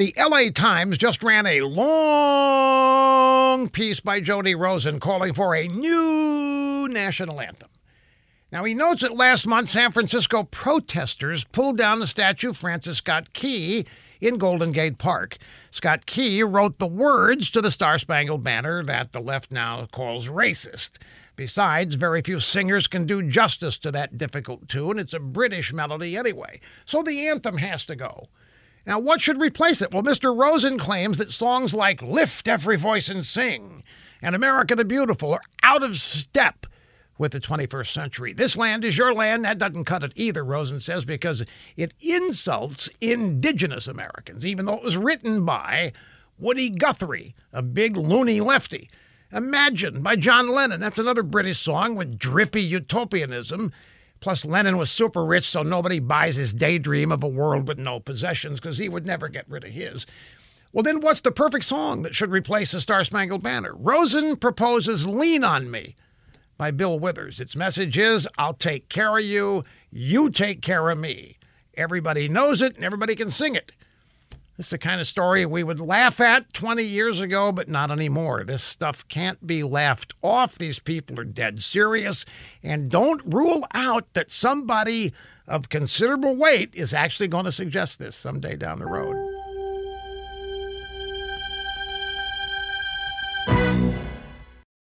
The LA Times just ran a long piece by Jody Rosen calling for a new national anthem. Now, he notes that last month San Francisco protesters pulled down the statue of Francis Scott Key in Golden Gate Park. Scott Key wrote the words to the Star Spangled Banner that the left now calls racist. Besides, very few singers can do justice to that difficult tune. It's a British melody anyway, so the anthem has to go. Now, what should replace it? Well, Mr. Rosen claims that songs like Lift Every Voice and Sing and America the Beautiful are out of step with the 21st century. This land is your land. That doesn't cut it either, Rosen says, because it insults indigenous Americans, even though it was written by Woody Guthrie, a big loony lefty. Imagine by John Lennon. That's another British song with drippy utopianism. Plus, Lennon was super rich, so nobody buys his daydream of a world with no possessions because he would never get rid of his. Well, then what's the perfect song that should replace the Star Spangled Banner? Rosen proposes Lean on Me by Bill Withers. Its message is I'll take care of you, you take care of me. Everybody knows it and everybody can sing it. This is the kind of story we would laugh at 20 years ago, but not anymore. This stuff can't be laughed off. These people are dead serious. And don't rule out that somebody of considerable weight is actually going to suggest this someday down the road.